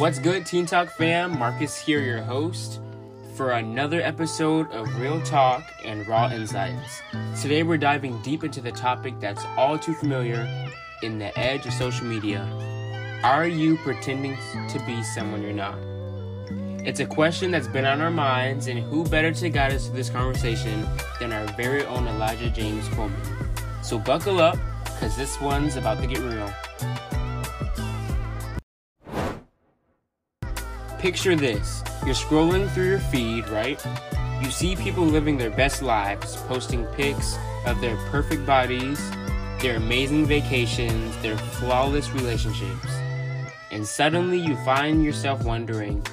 What's good, Teen Talk fam? Marcus here, your host, for another episode of Real Talk and Raw Insights. Today, we're diving deep into the topic that's all too familiar in the edge of social media. Are you pretending to be someone you're not? It's a question that's been on our minds, and who better to guide us through this conversation than our very own Elijah James Coleman? So, buckle up, because this one's about to get real. Picture this you're scrolling through your feed, right? You see people living their best lives, posting pics of their perfect bodies, their amazing vacations, their flawless relationships. And suddenly you find yourself wondering,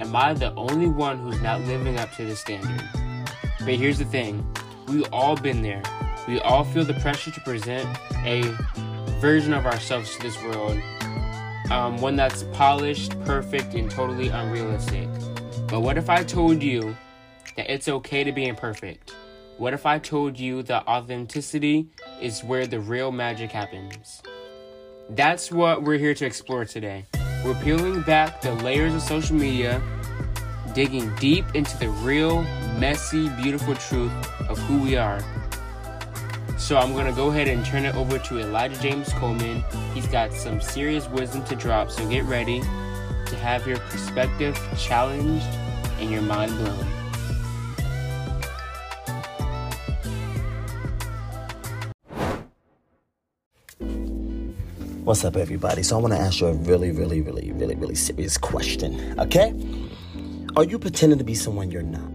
Am I the only one who's not living up to the standard? But here's the thing we've all been there. We all feel the pressure to present a version of ourselves to this world um, one that's polished, perfect, and totally unrealistic. But what if I told you that it's okay to be imperfect? What if I told you that authenticity is where the real magic happens? That's what we're here to explore today. We're peeling back the layers of social media, digging deep into the real, messy, beautiful truth of who we are so I'm going to go ahead and turn it over to Elijah James Coleman. He's got some serious wisdom to drop, so get ready to have your perspective challenged and your mind blown. What's up, everybody? So, I want to ask you a really, really, really, really, really serious question, okay? Are you pretending to be someone you're not?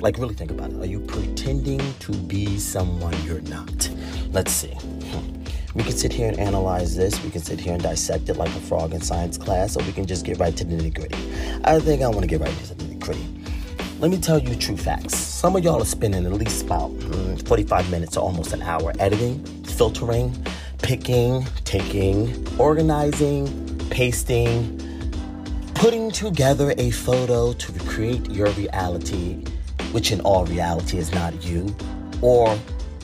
Like, really think about it. Are you pretending to be someone you're not? Let's see. Hmm. We can sit here and analyze this. We can sit here and dissect it like a frog in science class, or we can just get right to the nitty gritty. I think I want to get right to the nitty gritty. Let me tell you true facts. Some of y'all are spending at least about mm, 45 minutes to almost an hour editing, filtering, picking, taking, organizing, pasting, putting together a photo to create your reality which in all reality is not you, or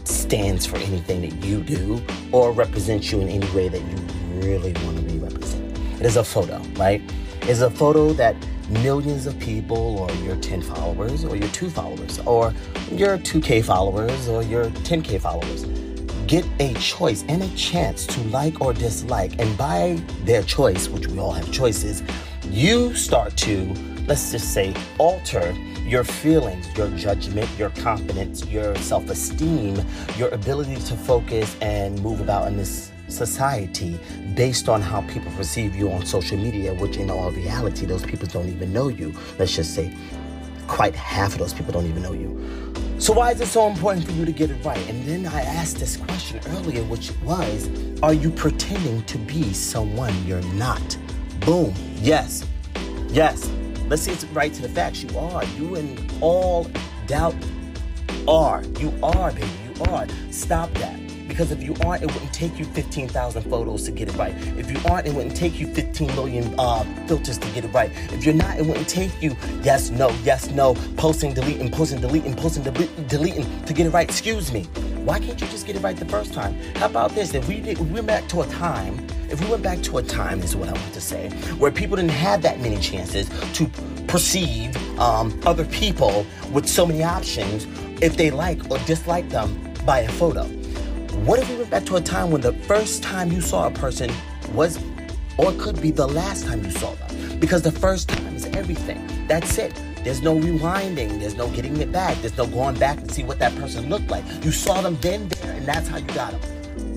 stands for anything that you do, or represents you in any way that you really want to be represented. It is a photo, right? It's a photo that millions of people, or your 10 followers, or your 2 followers, or your 2K followers, or your 10K followers get a choice and a chance to like or dislike. And by their choice, which we all have choices, you start to, let's just say, alter your feelings, your judgment, your confidence, your self esteem, your ability to focus and move about in this society based on how people perceive you on social media, which in all reality, those people don't even know you. Let's just say quite half of those people don't even know you. So, why is it so important for you to get it right? And then I asked this question earlier, which was Are you pretending to be someone you're not? Boom. Yes. Yes. Let's see it's right to the facts. You are. You and all doubt are. You are, baby. You are. Stop that. Because if you aren't, it wouldn't take you 15,000 photos to get it right. If you aren't, it wouldn't take you 15 million uh, filters to get it right. If you're not, it wouldn't take you yes, no, yes, no, posting, deleting, posting, deleting, posting, delete, deleting to get it right. Excuse me. Why can't you just get it right the first time? How about this? If we did, we went back to a time if we went back to a time, this is what I want to say, where people didn't have that many chances to perceive um, other people with so many options if they like or dislike them by a photo. What if we went back to a time when the first time you saw a person was, or could be the last time you saw them? Because the first time is everything. That's it. There's no rewinding. There's no getting it back. There's no going back to see what that person looked like. You saw them then, there, and that's how you got them.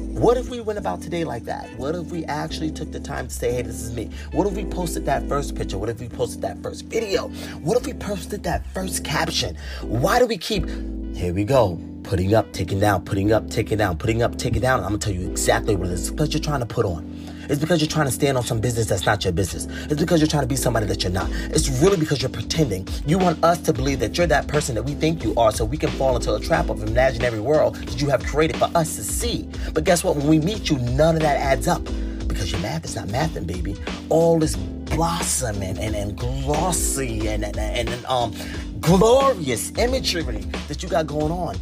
What if we went about today like that? What if we actually took the time to say, hey, this is me? What if we posted that first picture? What if we posted that first video? What if we posted that first caption? Why do we keep, here we go, putting up, taking down, putting up, taking down, putting up, taking down? I'm gonna tell you exactly what it is because you're trying to put on. It's because you're trying to stand on some business that's not your business. It's because you're trying to be somebody that you're not. It's really because you're pretending. You want us to believe that you're that person that we think you are so we can fall into a trap of imaginary world that you have created for us to see. But guess what? When we meet you, none of that adds up because your math is not mathing, baby. All this blossom and, and, glossy and, and, and, and um, glorious imagery that you got going on.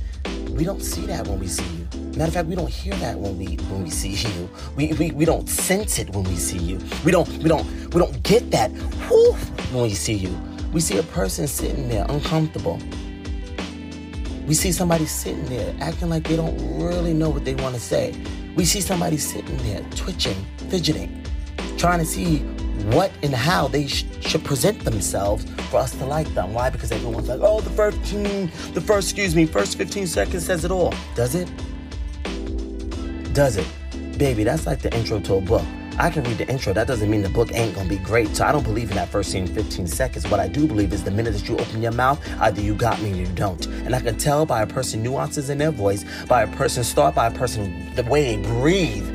We don't see that when we see you. Matter of fact, we don't hear that when we when we see you. We, we, we don't sense it when we see you. We don't we don't we don't get that whoo, when we see you. We see a person sitting there uncomfortable. We see somebody sitting there acting like they don't really know what they want to say. We see somebody sitting there twitching, fidgeting, trying to see what and how they sh- should present themselves for us to like them. Why? Because everyone's like, oh, the first, hmm, the first, excuse me, first 15 seconds says it all. Does it? Does it? Baby, that's like the intro to a book. I can read the intro. That doesn't mean the book ain't gonna be great. So I don't believe in that first scene 15 seconds. What I do believe is the minute that you open your mouth, either you got me or you don't. And I can tell by a person nuances in their voice, by a person's thought, by a person the way they breathe,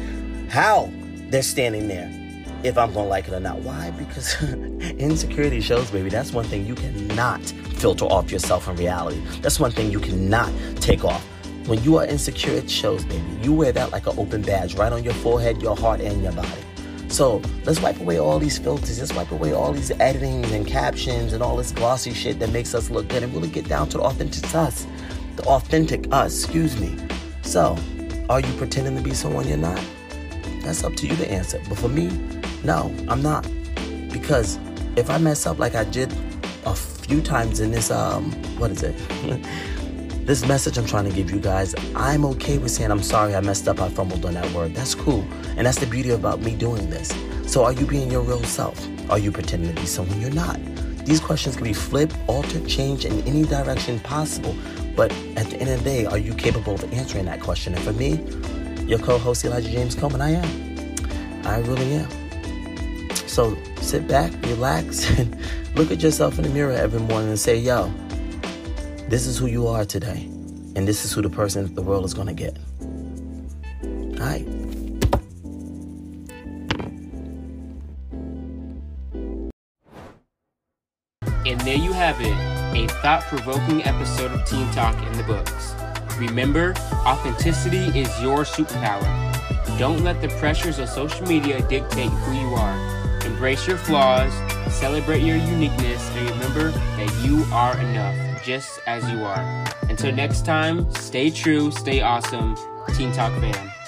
how they're standing there if I'm gonna like it or not. Why? Because insecurity shows, baby. That's one thing you cannot filter off yourself in reality. That's one thing you cannot take off. When you are insecure, it shows, baby. You wear that like an open badge right on your forehead, your heart, and your body. So let's wipe away all these filters. Let's wipe away all these editings and captions and all this glossy shit that makes us look good and really get down to the authentic us. The authentic us, excuse me. So, are you pretending to be someone you're not? That's up to you to answer. But for me, no, I'm not. Because if I mess up like I did a few times in this, um, what is it? this message I'm trying to give you guys, I'm okay with saying I'm sorry I messed up, I fumbled on that word. That's cool. And that's the beauty about me doing this. So are you being your real self? Are you pretending to be someone you're not? These questions can be flipped, altered, changed in any direction possible. But at the end of the day, are you capable of answering that question? And for me, your co-host Elijah James Coleman, I am. I really am. So sit back, relax, and look at yourself in the mirror every morning and say, yo, this is who you are today. And this is who the person the world is going to get. All right. And there you have it, a thought provoking episode of Teen Talk in the books. Remember, authenticity is your superpower. Don't let the pressures of social media dictate who you are. Embrace your flaws, celebrate your uniqueness, and remember that you are enough just as you are. Until next time, stay true, stay awesome. Teen Talk fam.